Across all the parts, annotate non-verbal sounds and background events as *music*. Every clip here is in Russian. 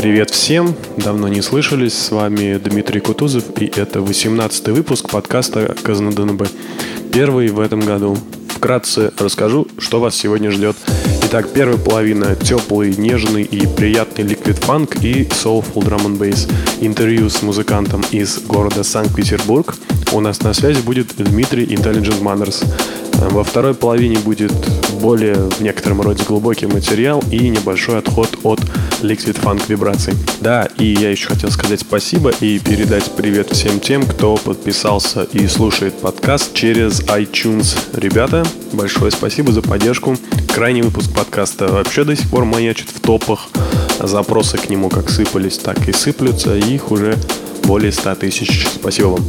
Привет всем! Давно не слышались, с вами Дмитрий Кутузов, и это 18 выпуск подкаста КЗНДНБ. Первый в этом году. Вкратце расскажу, что вас сегодня ждет. Итак, первая половина – теплый, нежный и приятный ликвид фанк и soulful drum and bass. Интервью с музыкантом из города Санкт-Петербург. У нас на связи будет Дмитрий Intelligent Manners. Во второй половине будет более в некотором роде глубокий материал и небольшой отход от Liquid Funk вибраций. Да, и я еще хотел сказать спасибо и передать привет всем тем, кто подписался и слушает подкаст через iTunes. Ребята, большое спасибо за поддержку. Крайний выпуск подкаста вообще до сих пор маячит в топах. Запросы к нему как сыпались, так и сыплются. Их уже более 100 тысяч. Спасибо вам.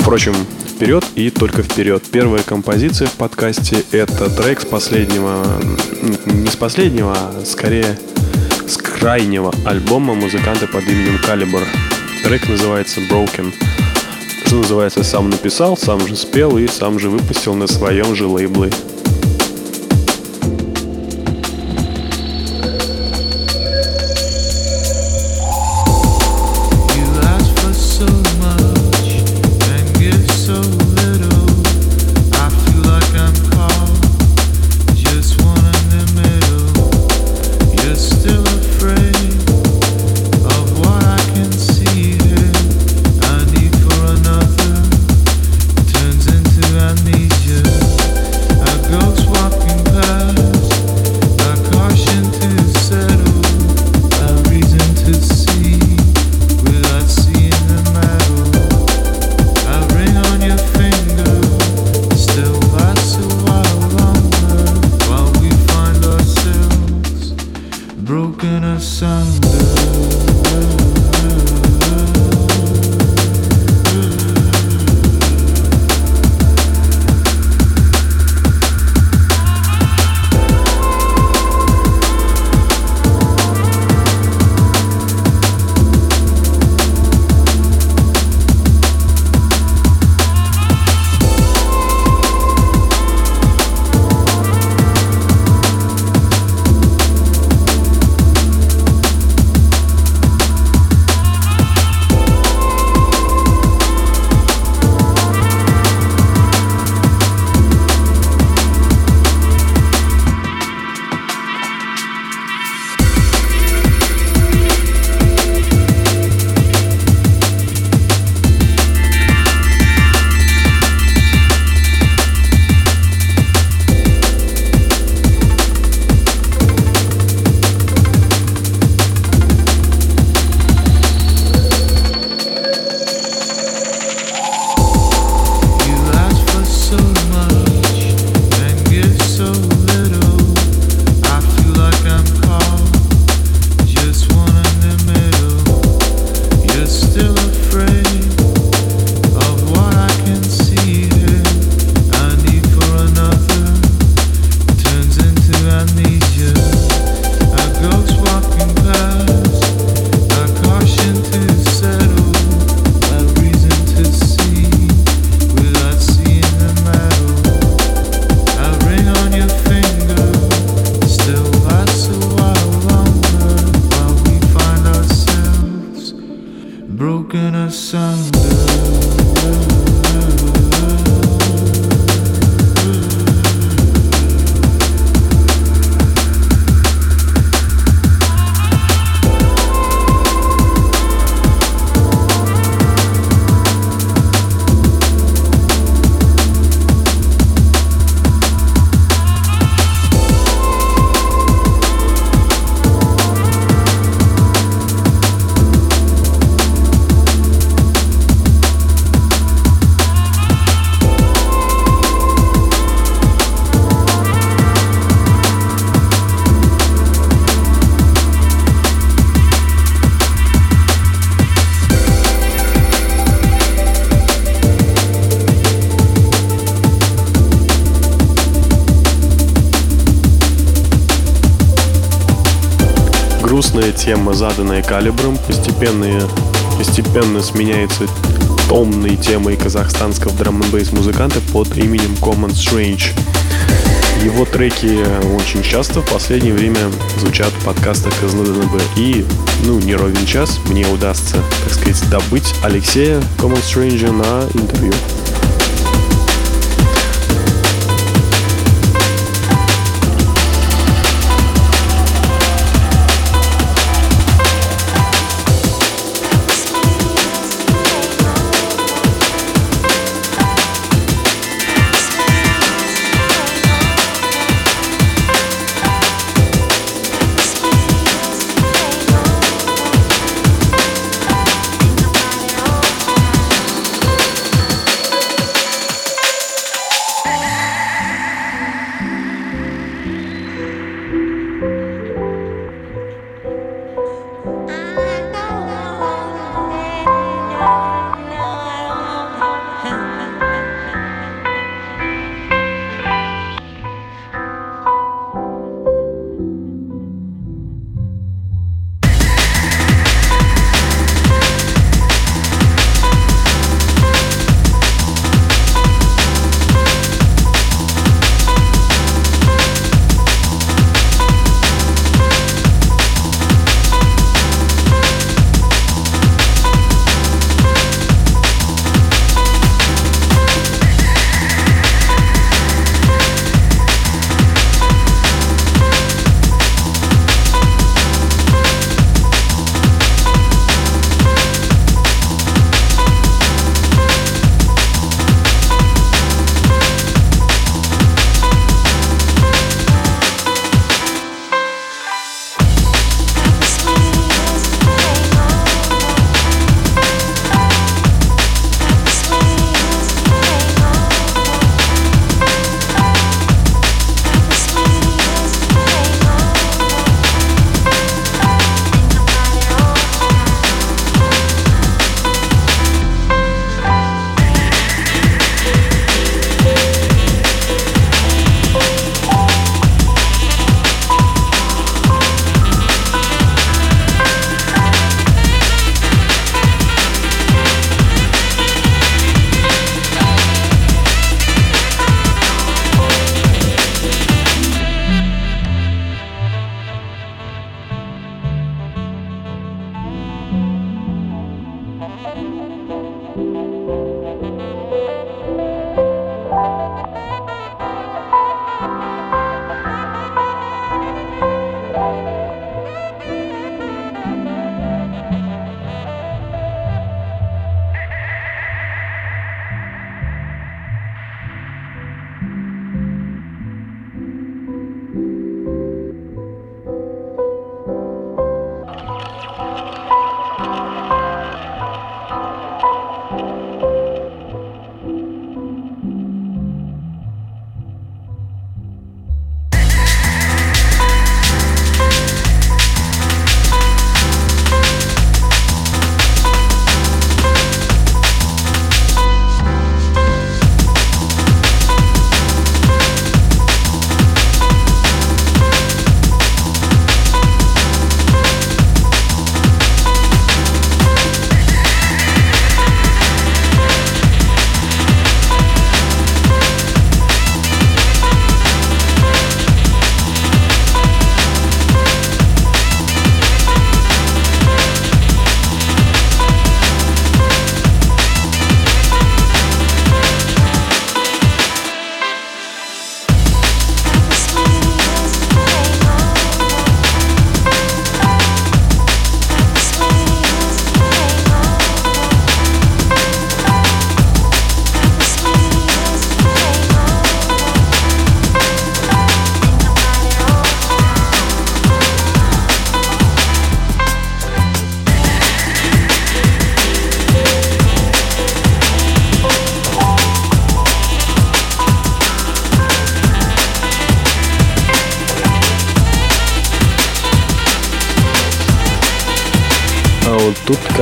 Впрочем, вперед и только вперед. Первая композиция в подкасте — это трек с последнего, не с последнего, а скорее крайнего альбома музыканта под именем Калибр. Трек называется Broken. Что называется, сам написал, сам же спел и сам же выпустил на своем же лейбле. love. Тема, заданная калибром, постепенно, постепенно сменяется томной темой казахстанского драм н музыканта под именем Common Strange. Его треки очень часто в последнее время звучат в подкастах из НДНБ. И, ну, не ровен час мне удастся, так сказать, добыть Алексея Common Stranger на интервью.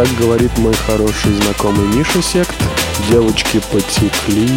Как говорит мой хороший знакомый Миша Сект, девочки потекли.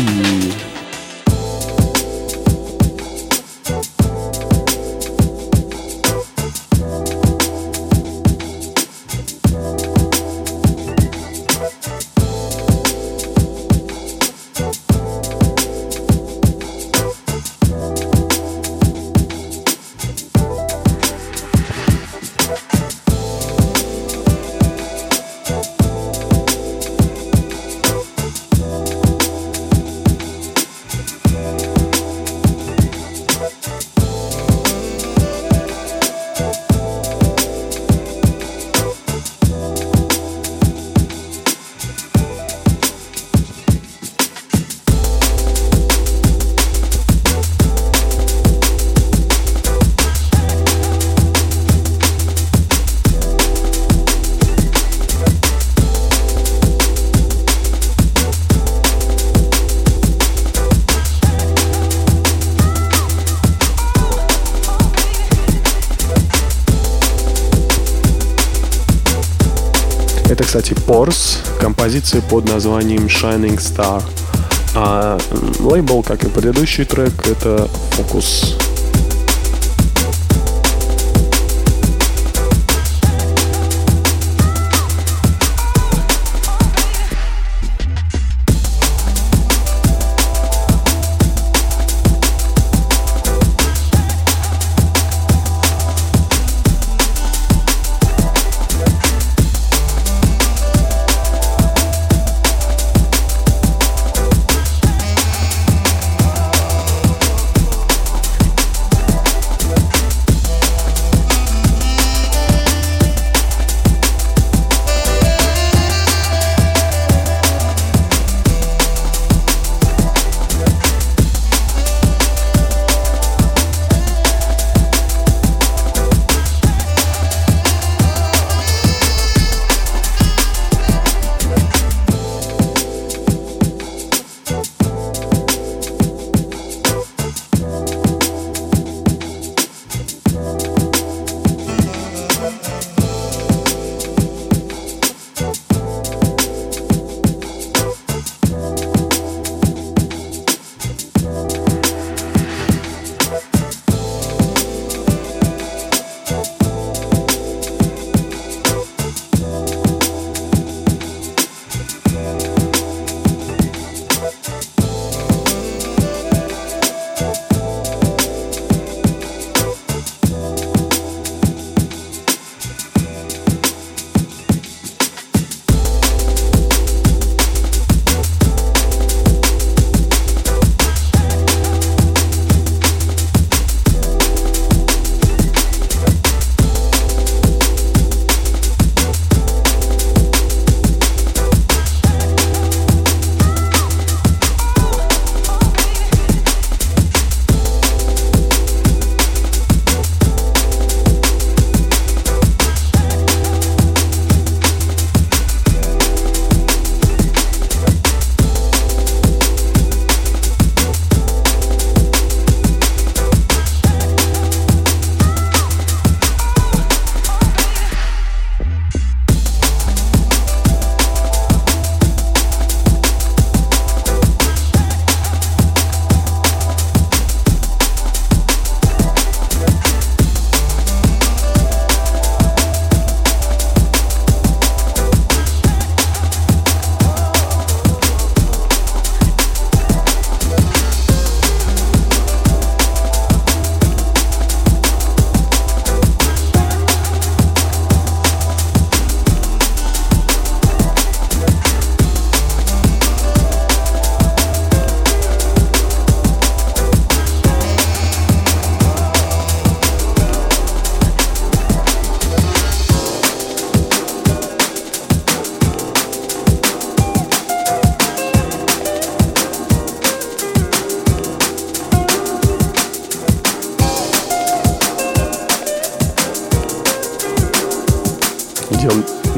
Кстати, Pors, композиция под названием Shining Star. А лейбл, как и предыдущий трек, это Focus.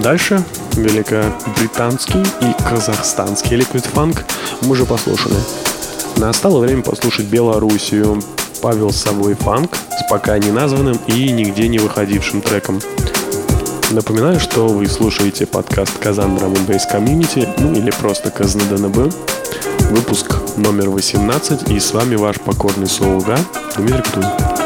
Дальше великобританский и казахстанский ликвид фанк мы уже послушали. Настало время послушать Белоруссию. Павел с собой фанк с пока не названным и нигде не выходившим треком. Напоминаю, что вы слушаете подкаст Казан Drum Bass Community, ну или просто КазнДНБ, выпуск номер 18, и с вами ваш покорный слуга Дмитрий Кутузов.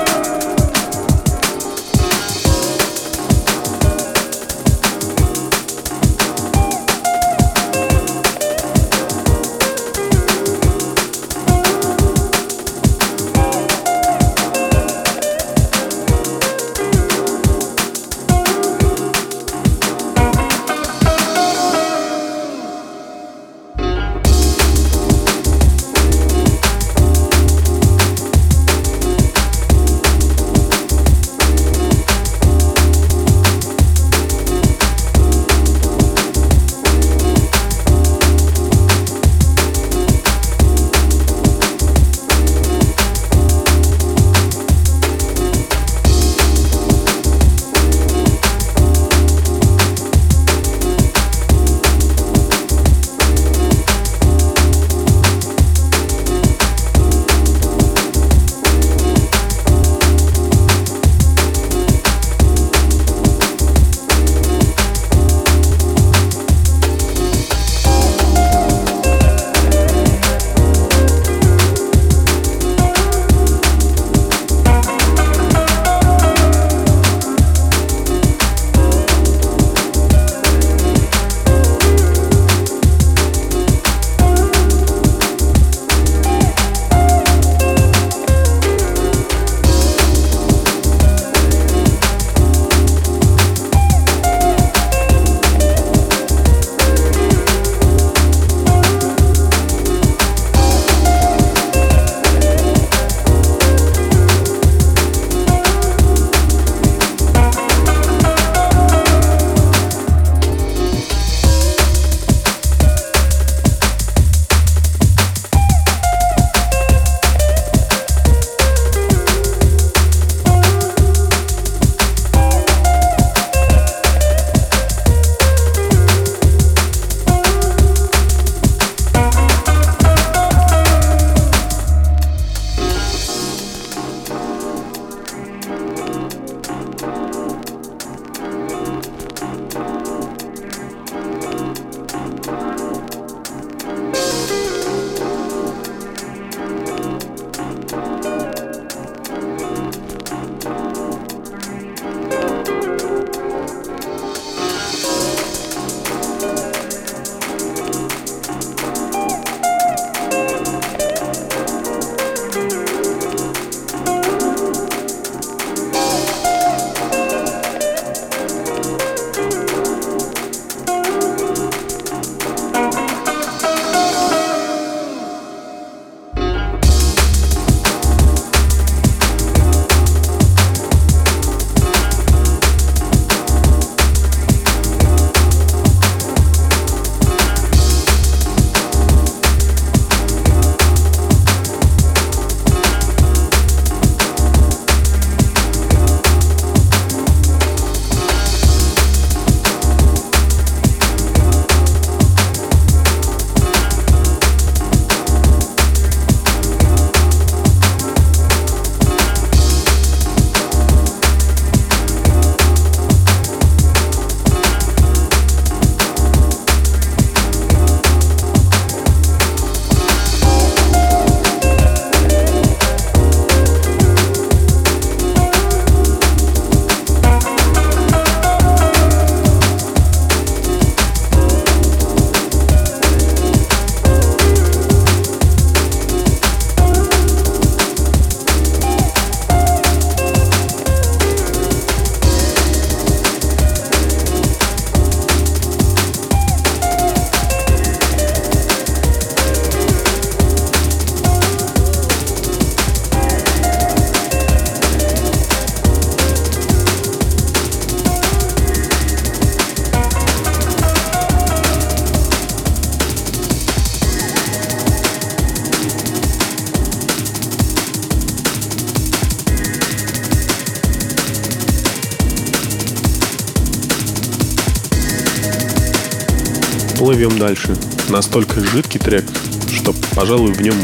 Дальше. Настолько жидкий трек, что, пожалуй, в нем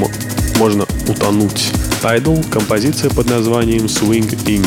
можно утонуть. Tidal – композиция под названием Swing In.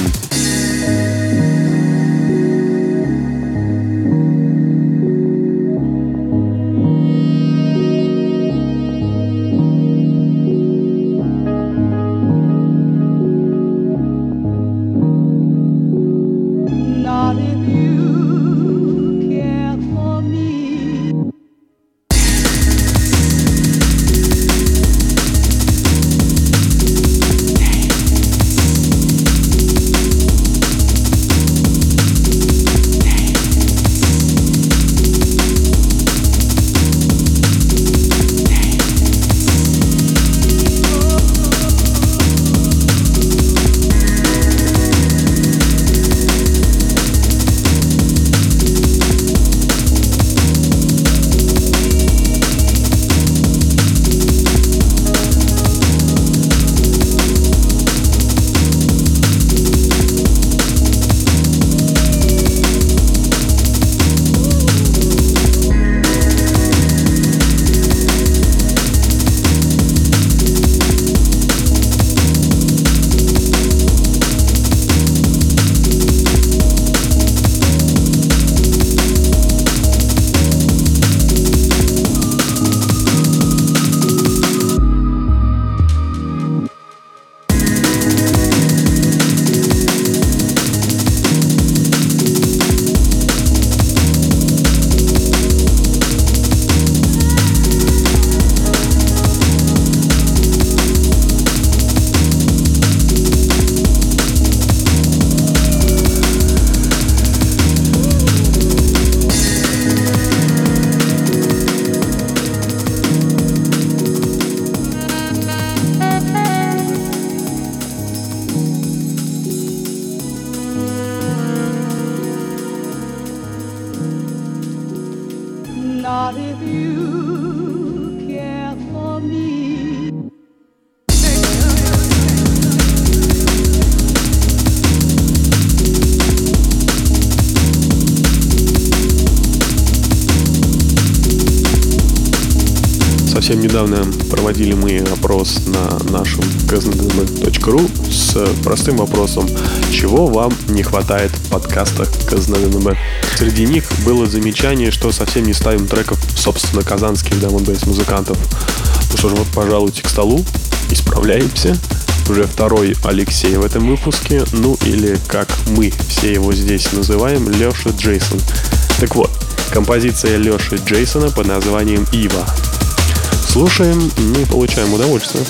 Совсем недавно проводили мы опрос на нашем kaznadnb.ru с простым вопросом, чего вам не хватает в подкастах KaznadnB. Среди них было замечание, что совсем не ставим треков, собственно, казанских даунбейс музыкантов. Ну что ж, вот, пожалуйте к столу, исправляемся. Уже второй Алексей в этом выпуске, ну или как мы все его здесь называем, Леша Джейсон. Так вот, композиция Леши Джейсона под названием «Ива» слушаем, мы получаем удовольствие.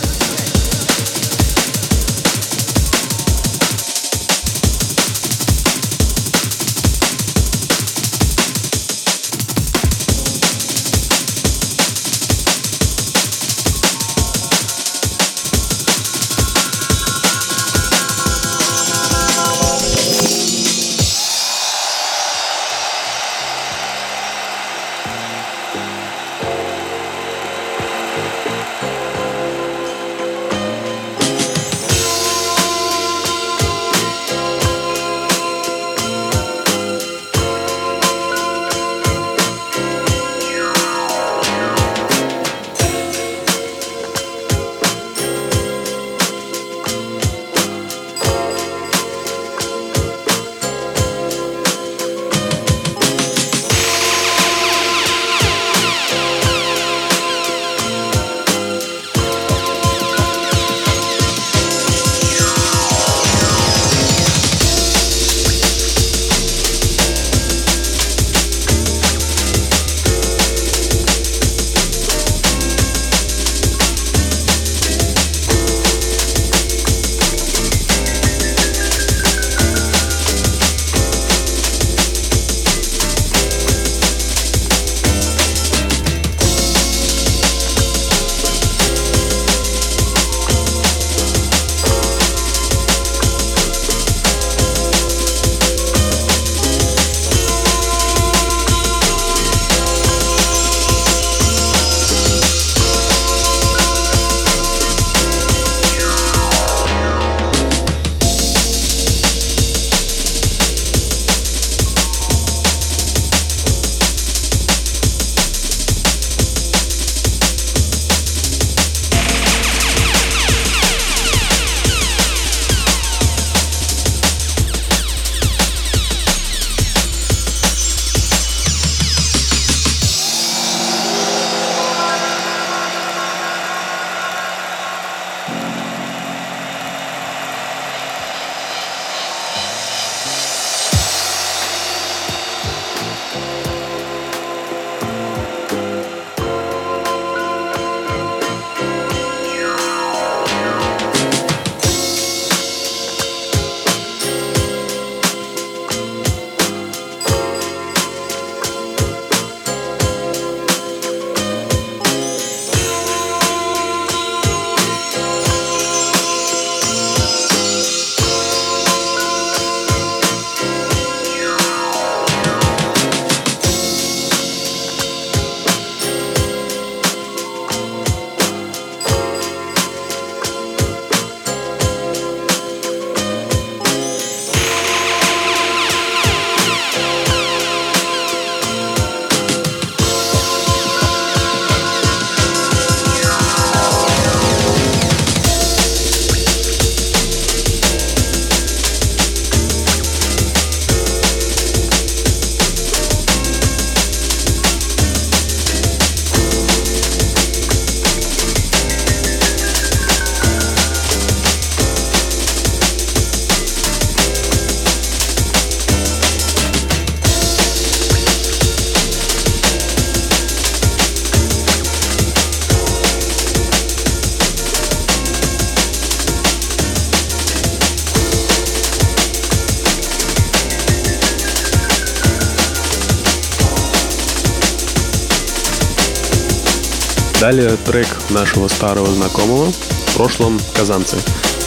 Далее трек нашего старого знакомого, в прошлом казанцы.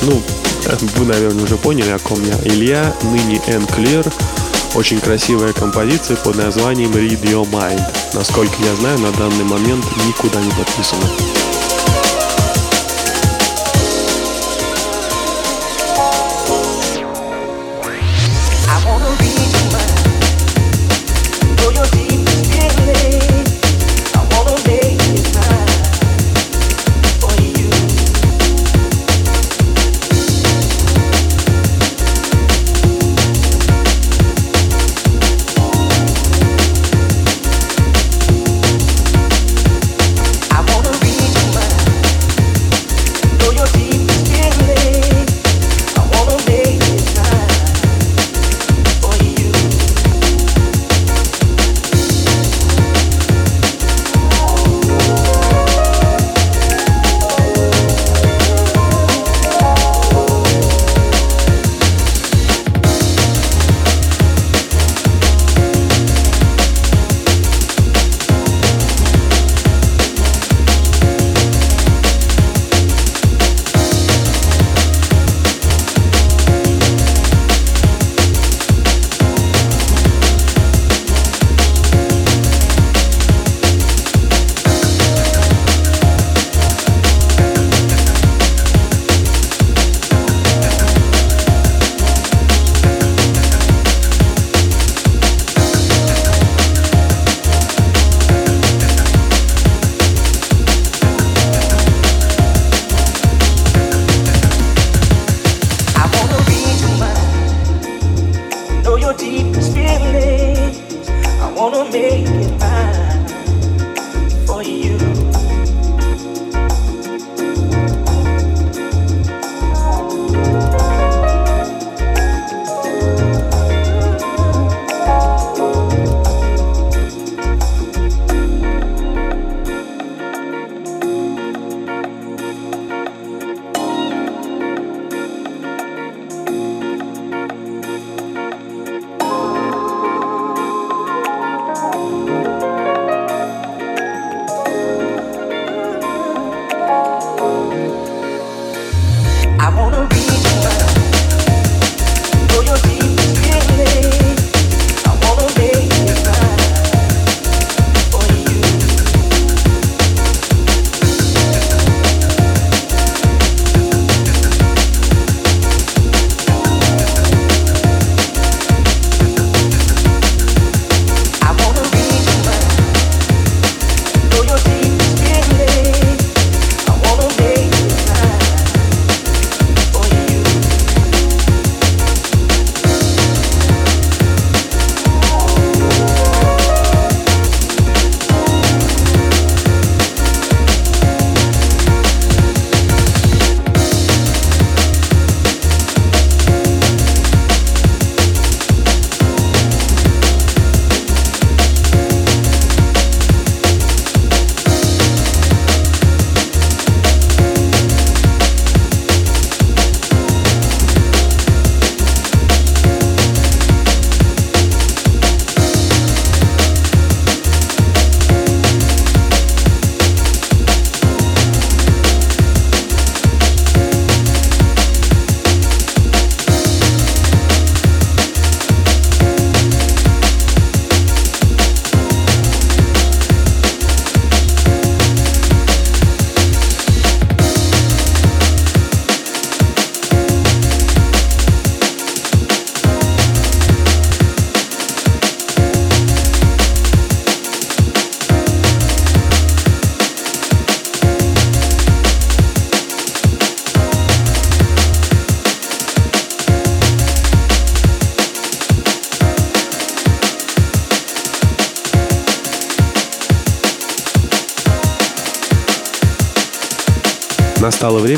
Ну, *laughs* вы, наверное, уже поняли, о ком я. Илья, ныне N Clear. Очень красивая композиция под названием Read Your Mind. Насколько я знаю, на данный момент никуда не подписана.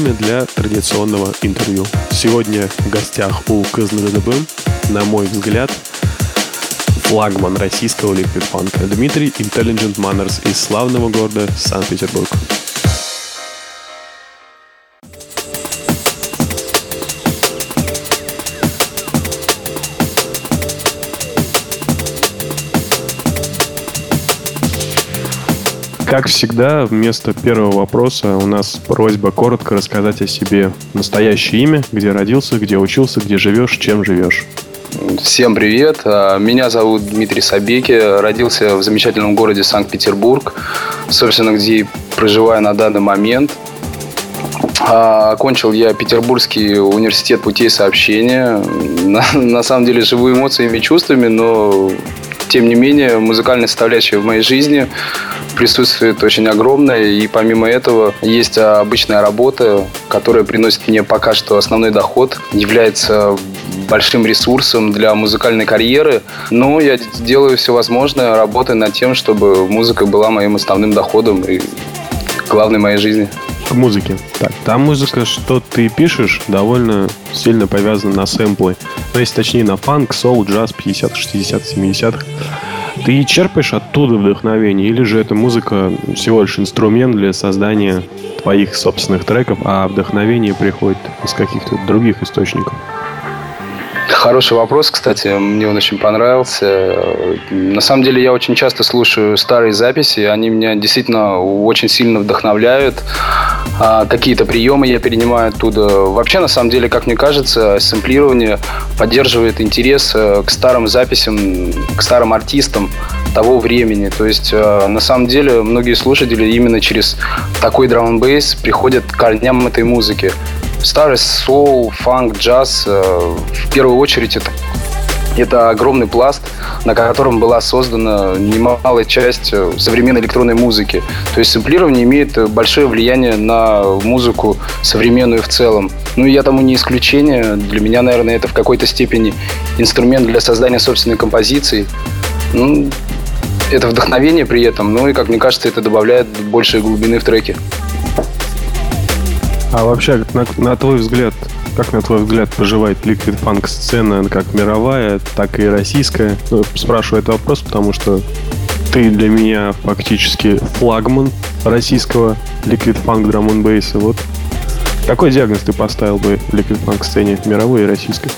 Время для традиционного интервью. Сегодня в гостях у КЗНДБ, на мой взгляд, флагман российского ликвид-панка Дмитрий Intelligent Manners из славного города Санкт-Петербург. Как всегда, вместо первого вопроса у нас просьба коротко рассказать о себе. Настоящее имя, где родился, где учился, где живешь, чем живешь. Всем привет. А, меня зовут Дмитрий Сабеки. Родился в замечательном городе Санкт-Петербург, собственно, где проживаю на данный момент. А, окончил я Петербургский университет путей сообщения. На, на самом деле живу эмоциями и чувствами, но тем не менее музыкальная составляющая в моей жизни присутствует очень огромная. И помимо этого есть обычная работа, которая приносит мне пока что основной доход, является большим ресурсом для музыкальной карьеры. Но я делаю все возможное, работая над тем, чтобы музыка была моим основным доходом и главной моей жизни. К музыке. Так, та музыка, что ты пишешь, довольно сильно повязана на сэмплы. Ну, если точнее, на фанк, соул, джаз 50, 60, 70-х. Ты черпаешь оттуда вдохновение, или же эта музыка всего лишь инструмент для создания твоих собственных треков, а вдохновение приходит из каких-то других источников? Хороший вопрос, кстати, мне он очень понравился. На самом деле я очень часто слушаю старые записи, они меня действительно очень сильно вдохновляют. А, какие-то приемы я перенимаю оттуда. Вообще, на самом деле, как мне кажется, сэмплирование поддерживает интерес э, к старым записям, к старым артистам того времени. То есть, э, на самом деле, многие слушатели именно через такой драм бейс приходят к корням этой музыки. Старый соул, фанк, джаз, э, в первую очередь это это огромный пласт, на котором была создана немалая часть э, современной электронной музыки. То есть сэмплирование имеет большое влияние на музыку современную в целом. Ну, я тому не исключение. Для меня, наверное, это в какой-то степени инструмент для создания собственной композиции. Ну, это вдохновение при этом, ну и, как мне кажется, это добавляет большей глубины в треке. А вообще, на, на твой взгляд, как на твой взгляд поживает Liquid Funk сцена как мировая, так и российская? Ну, спрашиваю этот вопрос, потому что ты для меня фактически флагман российского Liquid Funk Drum and Bass. Вот какой диагноз ты поставил бы Liquid Funk сцене мировой и российской?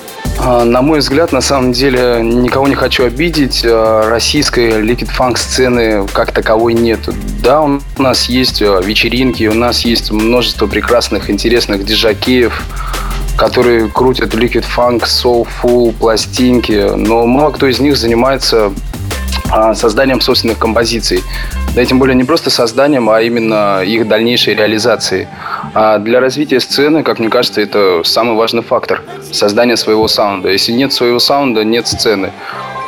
А, на мой взгляд, на самом деле, никого не хочу обидеть. А, российской ликвид фанк сцены как таковой нет. Да, у нас есть а, вечеринки, у нас есть множество прекрасных, интересных диджакеев, которые крутят ликвид фанк, soulful, пластинки, но мало кто из них занимается созданием собственных композиций. Да и тем более не просто созданием, а именно их дальнейшей реализацией. А для развития сцены, как мне кажется, это самый важный фактор – создание своего саунда. Если нет своего саунда, нет сцены.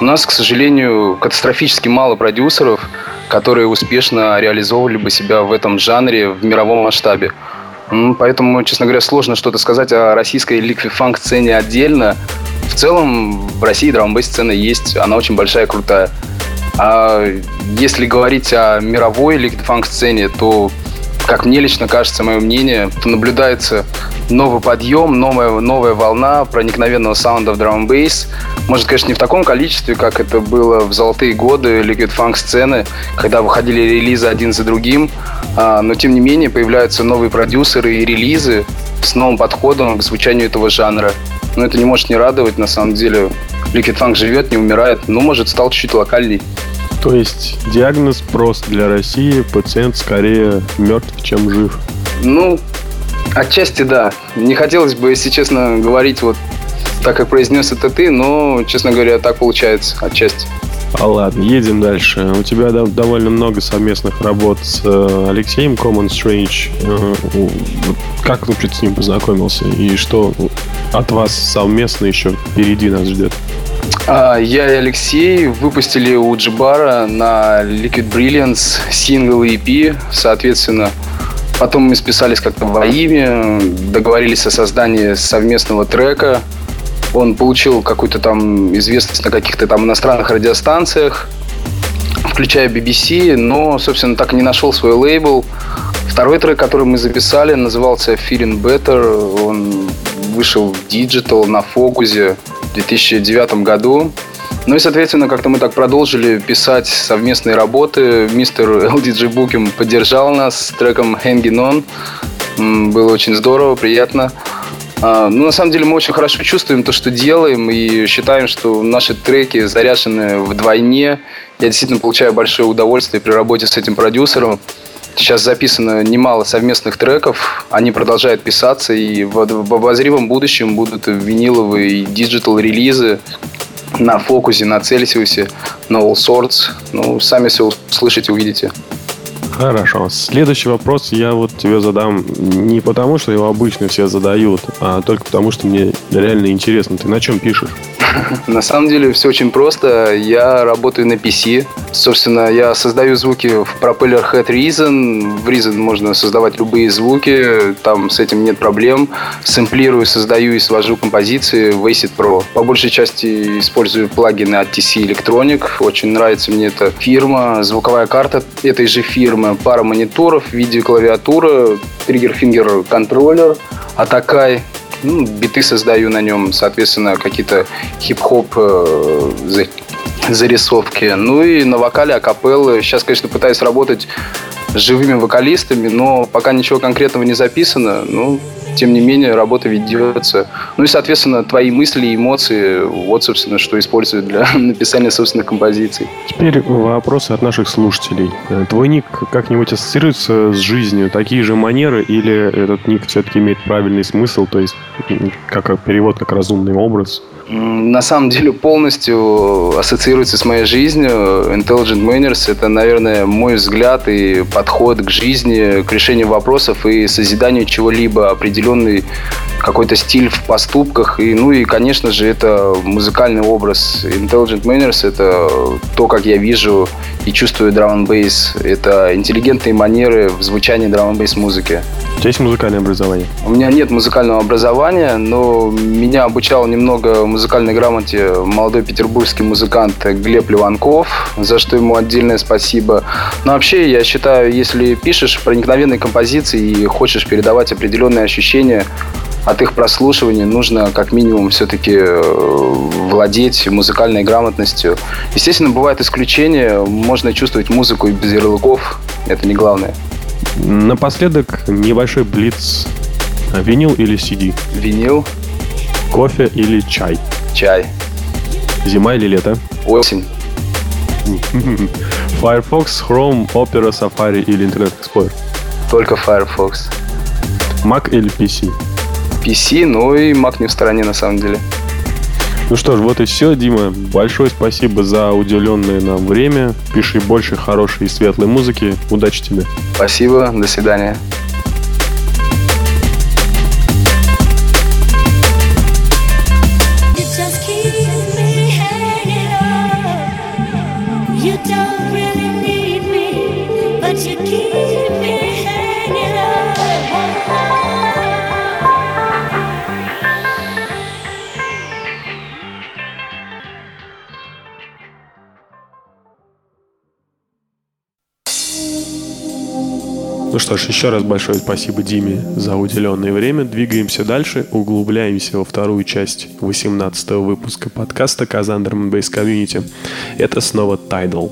У нас, к сожалению, катастрофически мало продюсеров, которые успешно реализовывали бы себя в этом жанре в мировом масштабе. Поэтому, честно говоря, сложно что-то сказать о российской ликвифанк сцене отдельно. В целом, в России драм сцена есть, она очень большая, крутая. А если говорить о мировой ликвифанк сцене, то как мне лично кажется, мое мнение, наблюдается новый подъем, новая, новая волна проникновенного саунда в драм бейс. Может, конечно, не в таком количестве, как это было в золотые годы Liquid Funk сцены, когда выходили релизы один за другим, а, но тем не менее появляются новые продюсеры и релизы с новым подходом к звучанию этого жанра. Но это не может не радовать, на самом деле. Liquid Funk живет, не умирает, но, может, стал чуть-чуть локальней. То есть диагноз прост для России, пациент скорее мертв, чем жив. Ну, отчасти да. Не хотелось бы, если честно, говорить вот так, как произнес это ты, но, честно говоря, так получается отчасти. А ладно, едем дальше. У тебя довольно много совместных работ с э, Алексеем Common Strange. Э, как ты с ним познакомился? И что от вас совместно еще впереди нас ждет? А, я и Алексей выпустили у Джибара на Liquid Brilliance сингл EP, соответственно. Потом мы списались как-то во имя, договорились о создании совместного трека. Он получил какую-то там известность на каких-то там иностранных радиостанциях, включая BBC, но, собственно, так и не нашел свой лейбл. Второй трек, который мы записали, назывался Feeling Better. Он вышел в Digital на фокусе в 2009 году. Ну и, соответственно, как-то мы так продолжили писать совместные работы. Мистер *laughs* LDG Booking поддержал нас с треком Hanging On. Было очень здорово, приятно. А, ну, на самом деле, мы очень хорошо чувствуем то, что делаем, и считаем, что наши треки заряжены вдвойне. Я действительно получаю большое удовольствие при работе с этим продюсером. Сейчас записано немало совместных треков, они продолжают писаться, и в, в обозримом будущем будут виниловые digital -релизы на Fokuz е, на Celsius е, на All Sorts. Ну, сами все услышите, увидите. Хорошо. Следующий вопрос я вот тебе задам не потому, что его обычно все задают, а только потому, что мне реально интересно. Ты на чем пишешь? *laughs* На самом деле все очень просто. Я работаю на PC. Собственно, я создаю звуки в Propeller Head Reason. В Reason можно создавать любые звуки. Там с этим нет проблем. Сэмплирую, создаю и свожу композиции в Acid Pro. По большей части использую плагины от TC Electronic. Очень нравится мне эта фирма. Звуковая карта этой же фирмы. Пара мониторов, видеоклавиатура, триггер-фингер контроллер, Атакай ну, биты создаю на нем, соответственно, какие-то хип-хоп э, зарисовки. Ну и на вокале акапеллы. Сейчас, конечно, пытаюсь работать с живыми вокалистами, но пока ничего конкретного не записано. Ну, тем не менее, работа ведется. Ну и, соответственно, твои мысли и эмоции, вот, собственно, что используют для *laughs* написания собственных композиций. Теперь вопросы от наших слушателей. Э, твой ник как-нибудь ассоциируется с жизнью? Такие же манеры или этот ник все-таки имеет правильный смысл, то есть как перевод, как разумный образ? На самом деле полностью ассоциируется с моей жизнью. Intelligent Manners – это, наверное, мой взгляд и подход к жизни, к решению вопросов и созиданию чего-либо, определенный какой-то стиль в поступках. И, ну и, конечно же, это музыкальный образ. Intelligent Manners – это то, как я вижу и чувствую драм бейс Это интеллигентные манеры в звучании драм бейс музыки. У тебя есть музыкальное образование? У меня нет музыкального образования, но меня обучал немного музыкальной грамоте молодой петербургский музыкант Глеб Ливанков, за что ему отдельное спасибо. Но вообще, я считаю, если пишешь проникновенные композиции и хочешь передавать определенные ощущения, от их прослушивания нужно как минимум все-таки э, владеть музыкальной грамотностью. Естественно, бывают исключения, можно чувствовать музыку и без ярлыков, это не главное. Напоследок небольшой блиц. Винил или CD? Винил. Кофе или чай? Чай. Зима или лето? Осень. *laughs* Firefox, Chrome, Opera, Safari или Internet Explorer? Только Firefox. Mac или PC? PC, ну и Mac не в стороне на самом деле. Ну что ж, вот и все, Дима. Большое спасибо за уделенное нам время. Пиши больше хорошей и светлой музыки. Удачи тебе. Спасибо, до свидания. Что ж, еще раз большое спасибо Диме за уделенное время. Двигаемся дальше, углубляемся во вторую часть 18 выпуска подкаста Казан Bass Community. Это снова Tidal.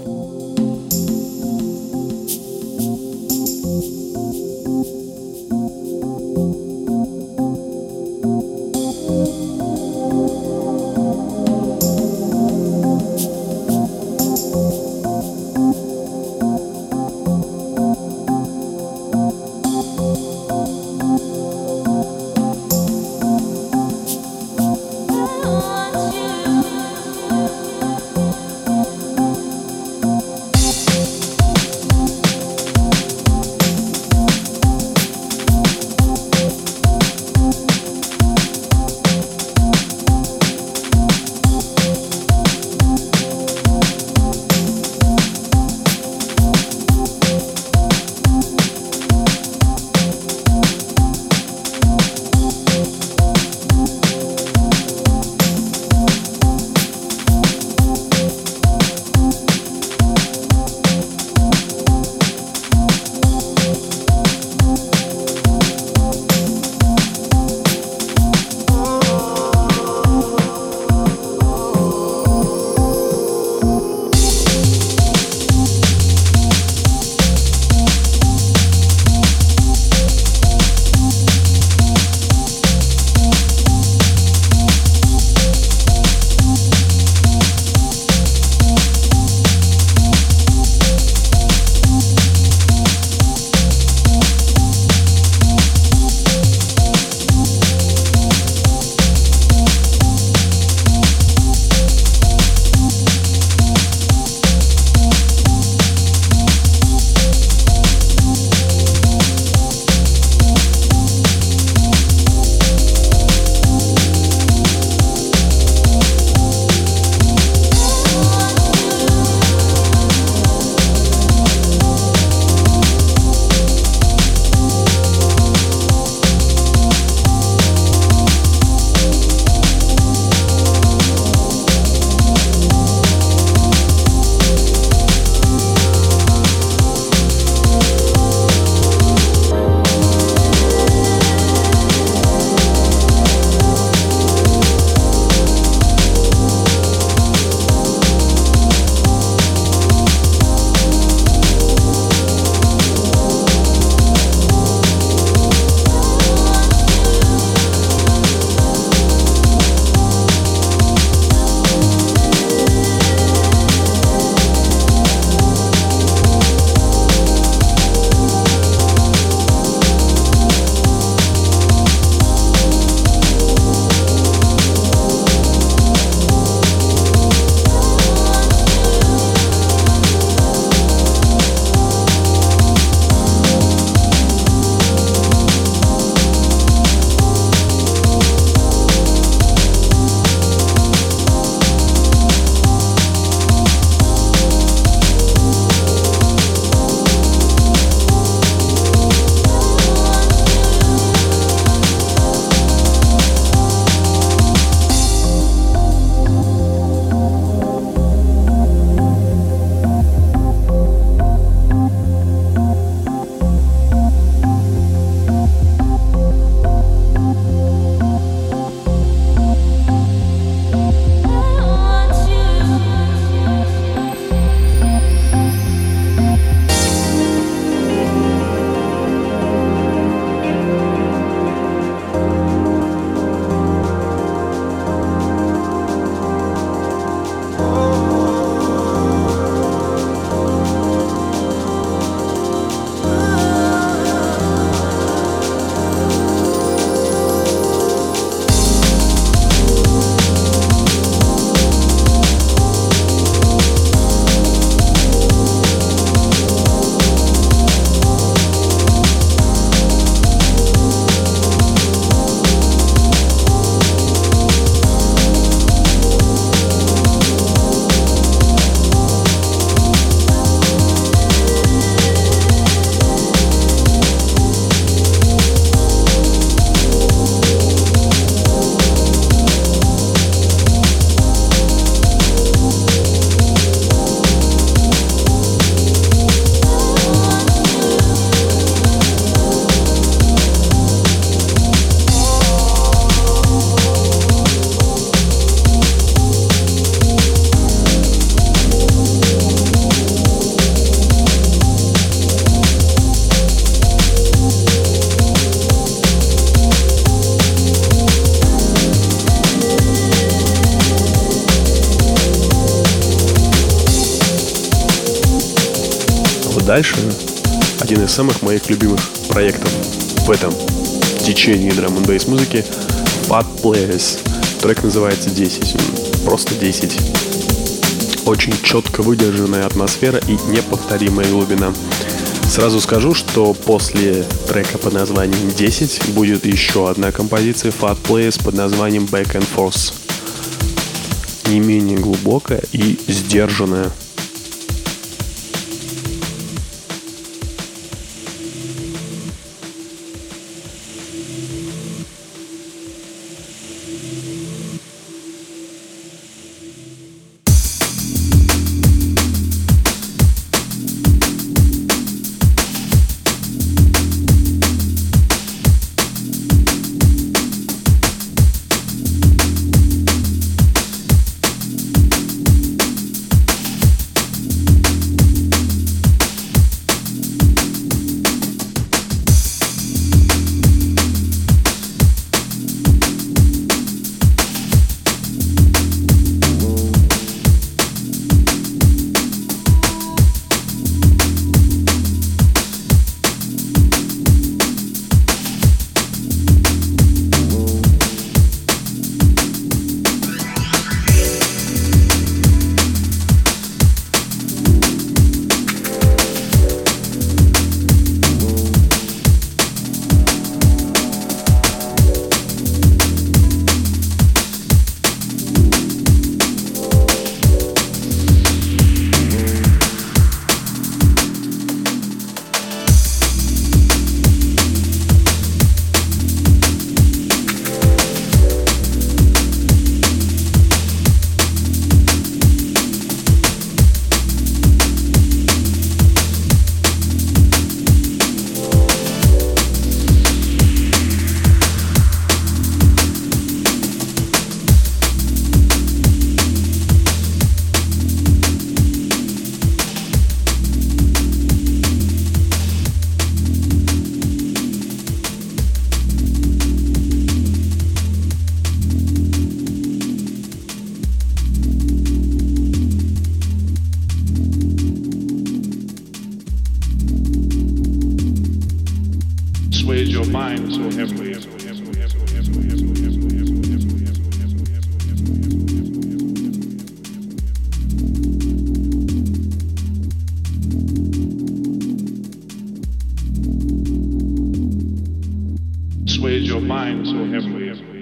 Моих любимых проектов в этом течении драм н музыки Fat Players. Трек называется 10. Просто 10. Очень четко выдержанная атмосфера и неповторимая глубина. Сразу скажу, что после трека под названием 10 будет еще одна композиция Fat Players под названием Back and Forth. Не менее глубокая и сдержанная. assuage your mind so heavily.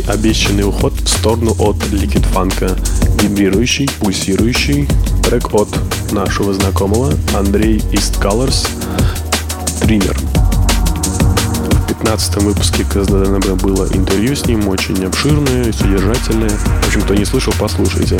Обещанный уход в сторону от Liquid Funk. Вибрирующий, пульсирующий трек от нашего знакомого Андрей East Colors Триммер. В 15 выпуске КСДНБ было интервью с ним, очень обширное, содержательное. В общем, кто не слышал, послушайте.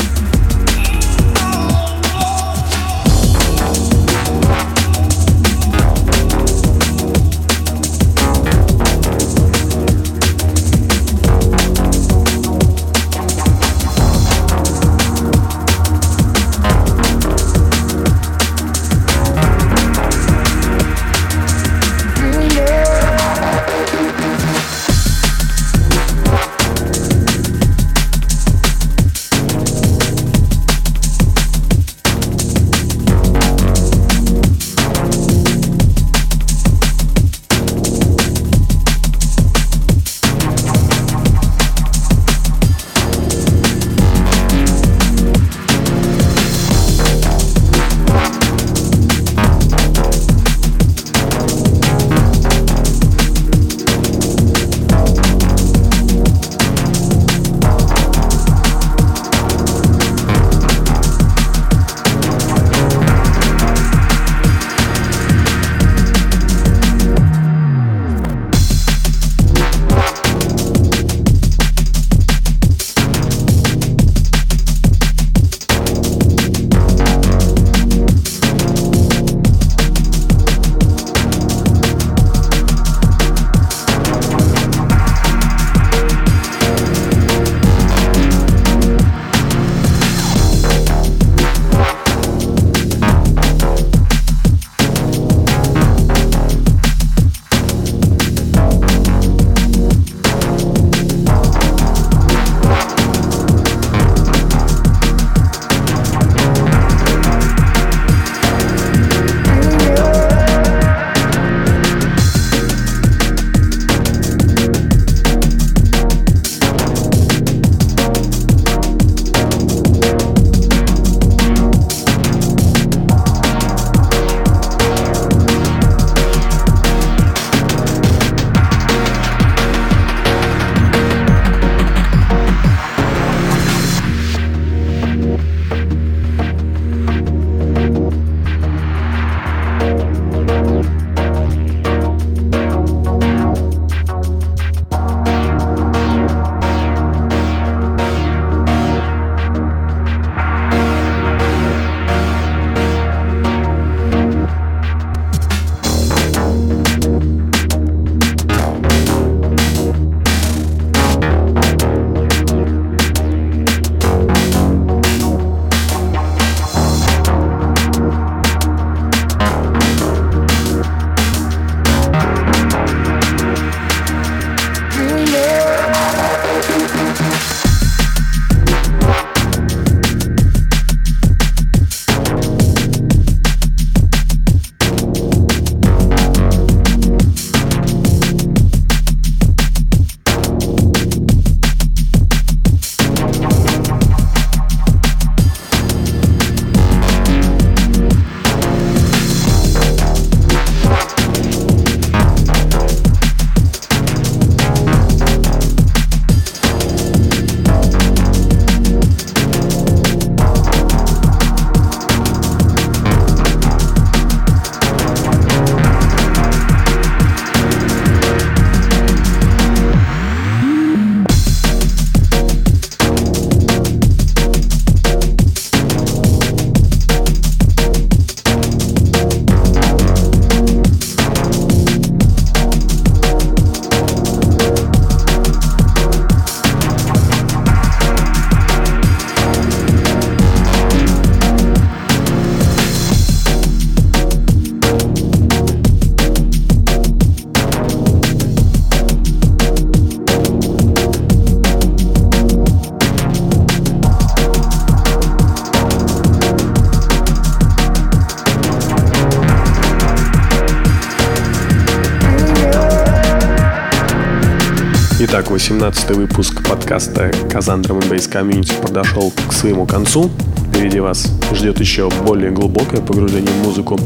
Итак, 18 выпуск подкаста Казан Drum Bass Community подошел к своему концу. Впереди вас ждет еще более глубокое погружение в музыку.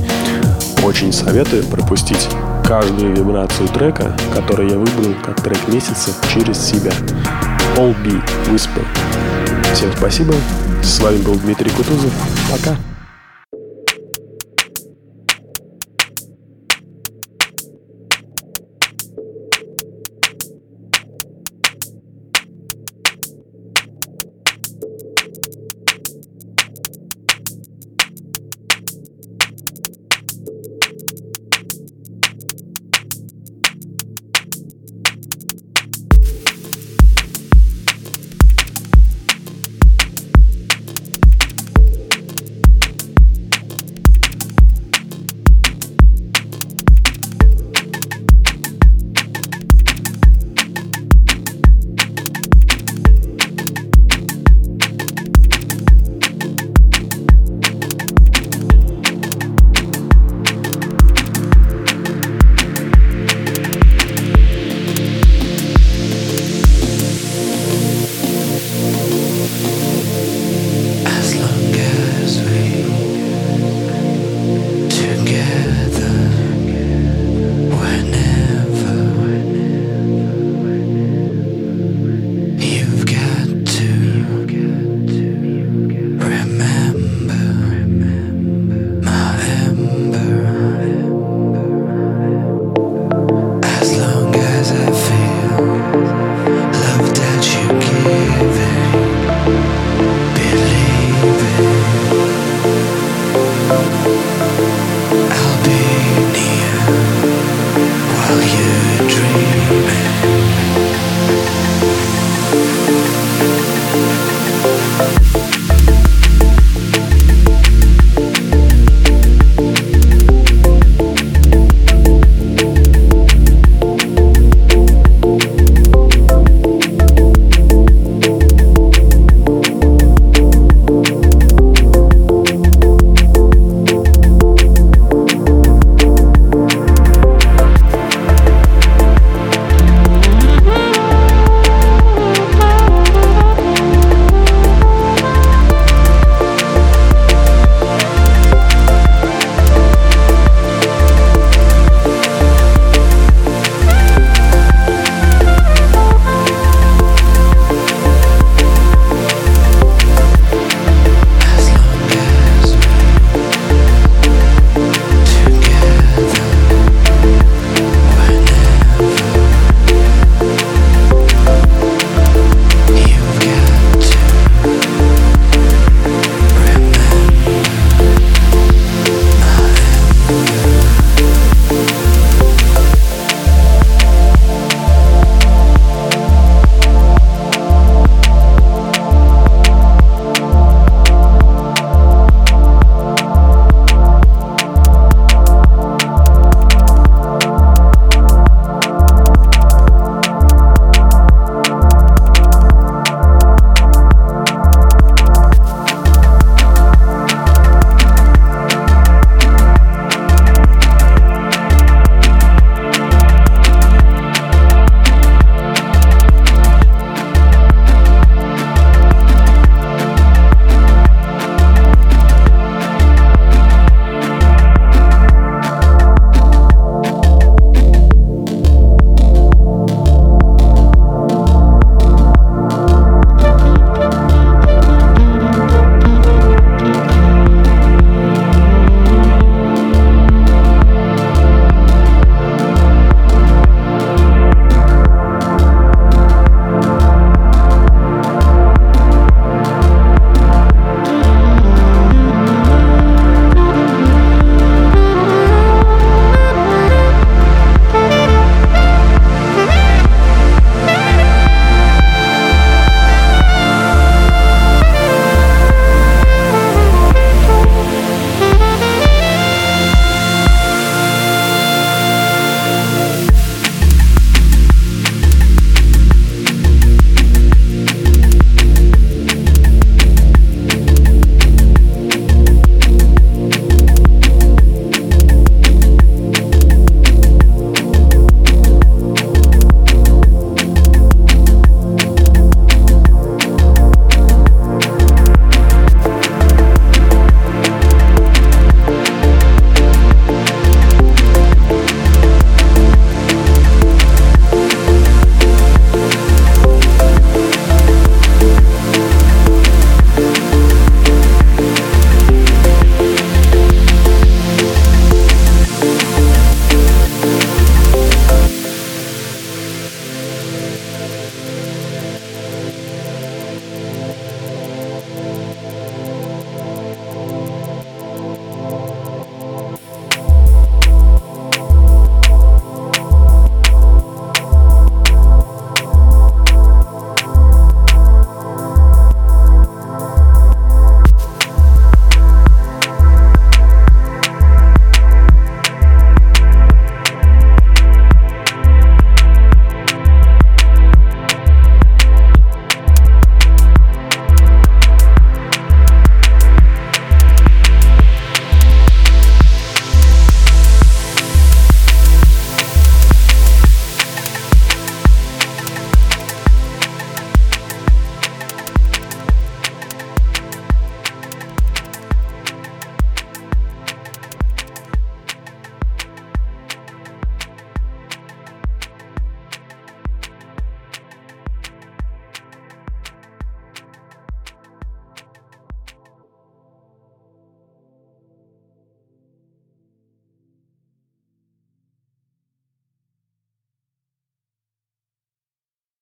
Очень советую пропустить каждую вибрацию трека, который я выбрал как трек месяца через себя. All Be Whisper. Всем спасибо. С вами был Дмитрий Кутузов. Пока.